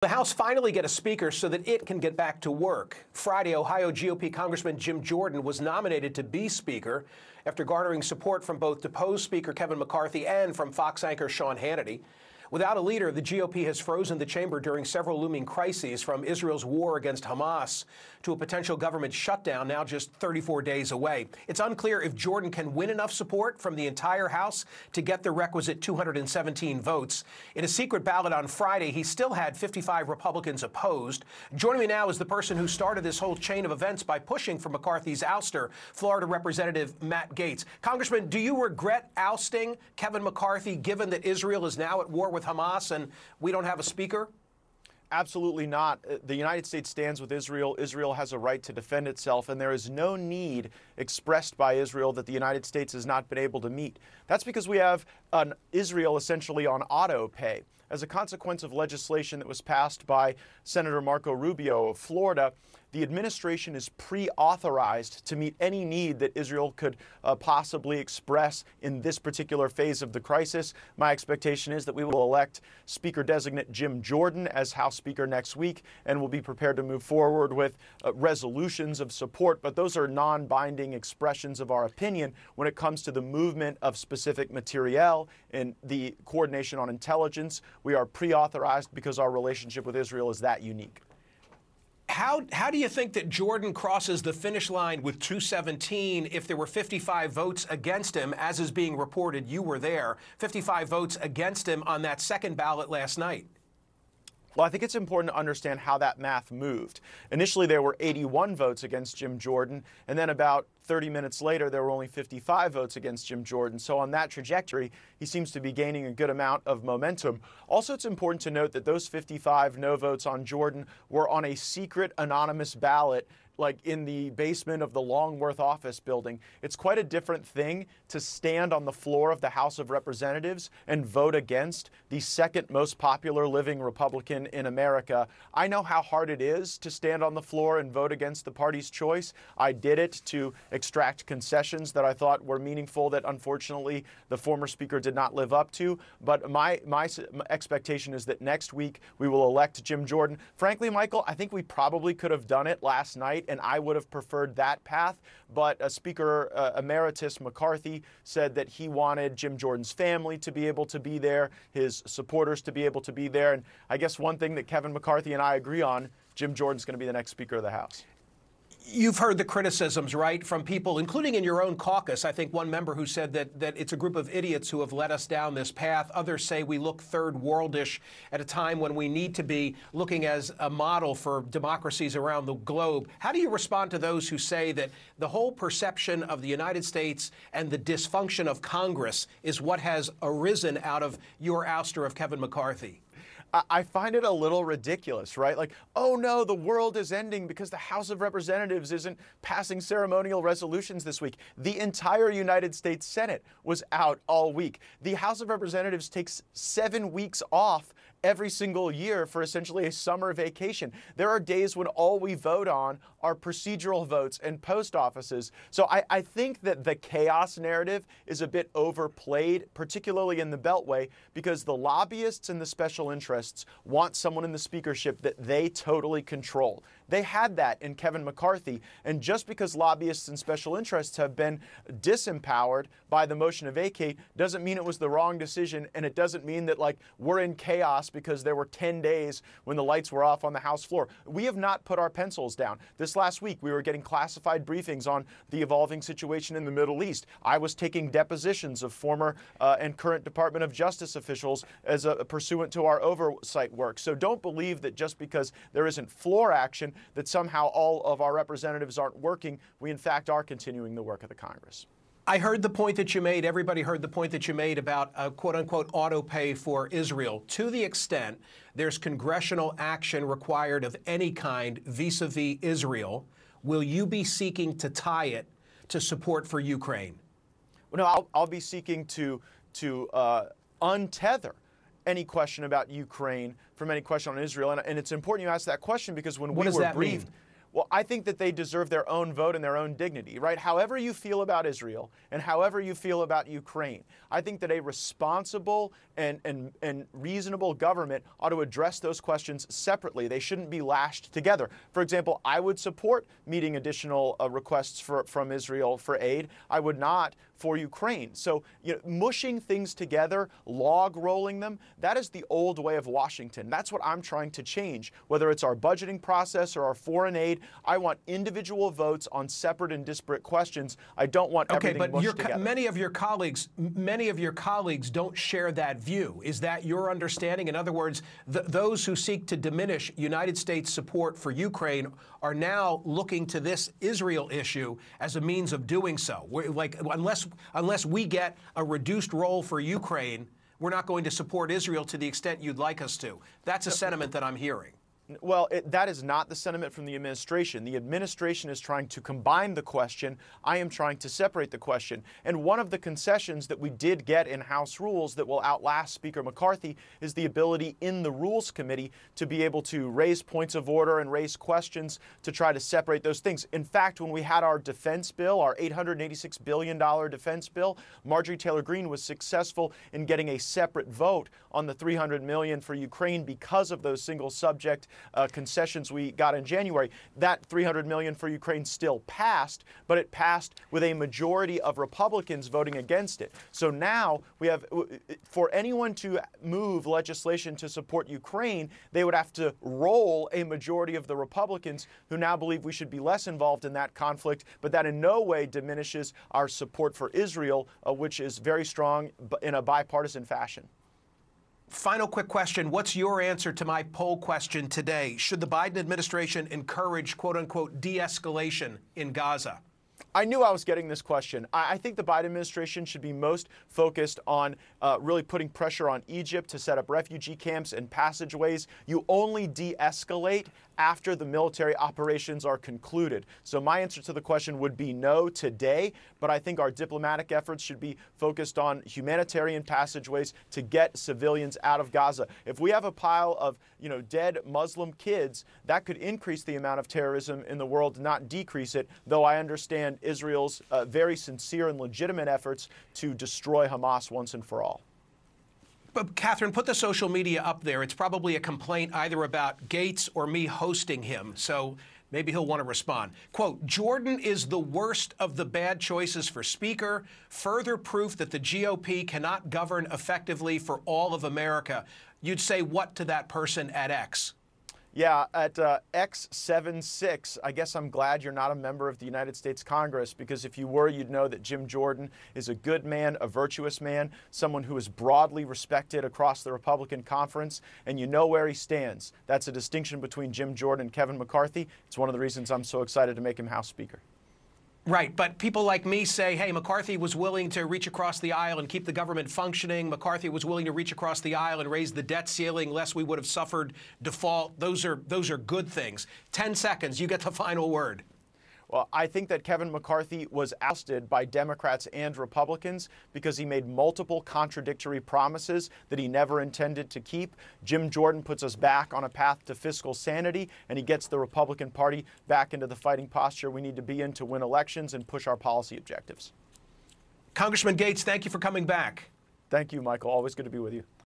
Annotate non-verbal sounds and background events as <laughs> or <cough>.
The House finally get a speaker so that it can get back to work. Friday, Ohio GOP Congressman Jim Jordan was nominated to be Speaker after garnering support from both deposed Speaker Kevin McCarthy and from Fox anchor Sean Hannity. Without a leader, the GOP has frozen the chamber during several looming crises, from Israel's war against Hamas to a potential government shutdown now just 34 days away. It's unclear if Jordan can win enough support from the entire House to get the requisite 217 votes. In a secret ballot on Friday, he still had 55 Republicans opposed. Joining me now is the person who started this whole chain of events by pushing for McCarthy's ouster, Florida Representative Matt Gaetz. Congressman, do you regret ousting Kevin McCarthy given that Israel is now at war with with Hamas and we don't have a speaker? Absolutely not. Uh, the United States stands with Israel. Israel has a right to defend itself, and there is no need expressed by Israel that the United States has not been able to meet. That's because we have an Israel essentially on auto pay. As a consequence of legislation that was passed by Senator Marco Rubio of Florida, the administration is pre authorized to meet any need that Israel could uh, possibly express in this particular phase of the crisis. My expectation is that we will elect Speaker designate Jim Jordan as House Speaker next week and will be prepared to move forward with uh, resolutions of support. But those are non binding expressions of our opinion when it comes to the movement of specific materiel and the coordination on intelligence. We are pre authorized because our relationship with Israel is that unique. How, how do you think that Jordan crosses the finish line with 217 if there were 55 votes against him, as is being reported? You were there. 55 votes against him on that second ballot last night. Well, I think it's important to understand how that math moved. Initially, there were 81 votes against Jim Jordan, and then about 30 minutes later, there were only 55 votes against Jim Jordan. So, on that trajectory, he seems to be gaining a good amount of momentum. Also, it's important to note that those 55 no votes on Jordan were on a secret anonymous ballot like in the basement of the Longworth office building. It's quite a different thing to stand on the floor of the House of Representatives and vote against the second most popular living Republican in America. I know how hard it is to stand on the floor and vote against the party's choice. I did it to extract concessions that I thought were meaningful that unfortunately the former speaker did not live up to. But my, my expectation is that next week we will elect Jim Jordan. Frankly, Michael, I think we probably could have done it last night and I would have preferred that path. But Speaker uh, Emeritus McCarthy said that he wanted Jim Jordan's family to be able to be there, his supporters to be able to be there. And I guess one thing that Kevin McCarthy and I agree on Jim Jordan's going to be the next Speaker of the House. You've heard the criticisms, right, from people, including in your own caucus. I think one member who said that, that it's a group of idiots who have led us down this path. Others say we look third worldish at a time when we need to be looking as a model for democracies around the globe. How do you respond to those who say that the whole perception of the United States and the dysfunction of Congress is what has arisen out of your ouster of Kevin McCarthy? I find it a little ridiculous, right? Like, oh no, the world is ending because the House of Representatives isn't passing ceremonial resolutions this week. The entire United States Senate was out all week. The House of Representatives takes seven weeks off every single year for essentially a summer vacation. There are days when all we vote on are procedural votes and post offices. So I, I, think that the chaos narrative is a bit overplayed, particularly in the Beltway, because the lobbyists and the special interests want someone in the speakership that they totally control. They had that in Kevin McCarthy. And just because lobbyists and special interests have been disempowered by the motion to vacate doesn't mean it was the wrong decision. And it doesn't mean that, like, we're in chaos because there were 10 days when the lights were off on the House floor. We have not put our pencils down. This last week, we were getting classified briefings on the evolving situation in the Middle East. I was taking depositions of former uh, and current Department of Justice officials as a, pursuant to our oversight work. So don't believe that just because there isn't floor action, that somehow all of our representatives aren't working. We, in fact, are continuing the work of the Congress. I heard the point that you made. Everybody heard the point that you made about uh, quote unquote auto pay for Israel. To the extent there's congressional action required of any kind vis a vis Israel, will you be seeking to tie it to support for Ukraine? Well, no, I'll, I'll be seeking to, to uh, untether any question about Ukraine from any question on Israel. And, and, it's important you ask that question because when what we were briefed, mean? Well, I think that they deserve their own vote and their own dignity, right? However you feel about Israel and however you feel about Ukraine, I think that a responsible and, and, and reasonable government ought to address those questions separately. They shouldn't be lashed together. For example, I would support meeting additional uh, requests for, from Israel for aid. I would not for Ukraine. So, you know, mushing things together, log rolling them, that is the old way of Washington. That's what I'm trying to change. Whether it's our budgeting process or our foreign aid, I want individual votes on separate and disparate questions. I don't want okay, everything but mushed together. many of your colleagues, many of your colleagues don't share that view. Is that your understanding? In other words, th those who seek to diminish United States support for Ukraine are now looking to this Israel issue as a means of doing so. We're, like unless unless we get a reduced role for Ukraine, we're not going to support Israel to the extent you'd like us to. That's a sentiment that I'm hearing. Well, it, that is not the sentiment from the administration. The administration is trying to combine the question. I am trying to separate the question. And one of the concessions that we did get in House rules that will outlast Speaker McCarthy is the ability in the Rules Committee to be able to raise points of order and raise questions to try to separate those things. In fact, when we had our defense bill, our $886 billion defense bill, Marjorie Taylor Greene was successful in getting a separate vote on the 300 million for Ukraine because of those single subject uh, concessions we got in January. That 300 million for Ukraine still passed, but it passed with a majority of Republicans voting against it. So now we have, for anyone to move legislation to support Ukraine, they would have to roll a majority of the Republicans who now believe we should be less involved in that conflict, but that in no way diminishes our support for Israel, uh, which is very strong in a bipartisan fashion. Final quick question. What's your answer to my poll question today? Should the Biden administration encourage, quote unquote, de escalation in Gaza? I knew I was getting this question. I, think the Biden administration should be most focused on uh, really putting pressure on Egypt to set up refugee camps and passageways. You only de escalate after the military operations are concluded. So, my answer to the question would be no today, but I think our diplomatic efforts should be focused on humanitarian passageways to get civilians out of Gaza. If we have a pile of you know, dead Muslim kids, that could increase the amount of terrorism in the world, not decrease it, though I understand Israel's uh, very sincere and legitimate efforts to destroy Hamas once and for all. But Catherine, put the social media up there. It's probably a complaint either about Gaetz or me hosting him. So maybe he'll want to respond. Quote, Jordan is the worst of the bad choices for Speaker. Further proof that the GOP cannot govern effectively for all of America. You'd say what to that person at X? Yeah, at uh, X76, I guess I'm glad you're not a member of the United States Congress because if you were, you'd know that Jim Jordan is a good man, a virtuous man, someone who is broadly respected across the Republican conference, and you know where he stands. That's a distinction between Jim Jordan and Kevin McCarthy. It's one of the reasons I'm so excited to make him House Speaker. Right, but people like me say, hey, McCarthy was willing to reach across the aisle and keep the government functioning. McCarthy was willing to reach across the aisle and raise the debt ceiling lest we would have suffered default. Those are those are good things. 10 seconds, you get the <laughs> final word. Well, I think that Kevin McCarthy was ousted by Democrats and Republicans because he made multiple contradictory promises that he never intended to keep. Jim Jordan puts us back on a path to fiscal sanity, and he gets the Republican Party back into the fighting posture we need to be in to win elections and push our policy objectives. Congressman Gaetz, thank you for coming back. Thank you, Michael. Always good to be with you.